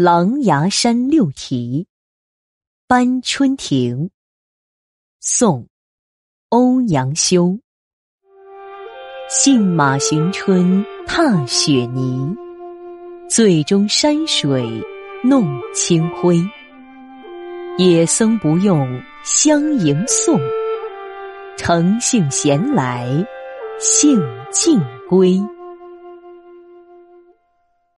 狼牙山六题，搬春亭，宋，欧阳修。信马行春踏雪泥，醉中山水弄清辉。野僧不用相迎送，乘兴闲来兴尽归。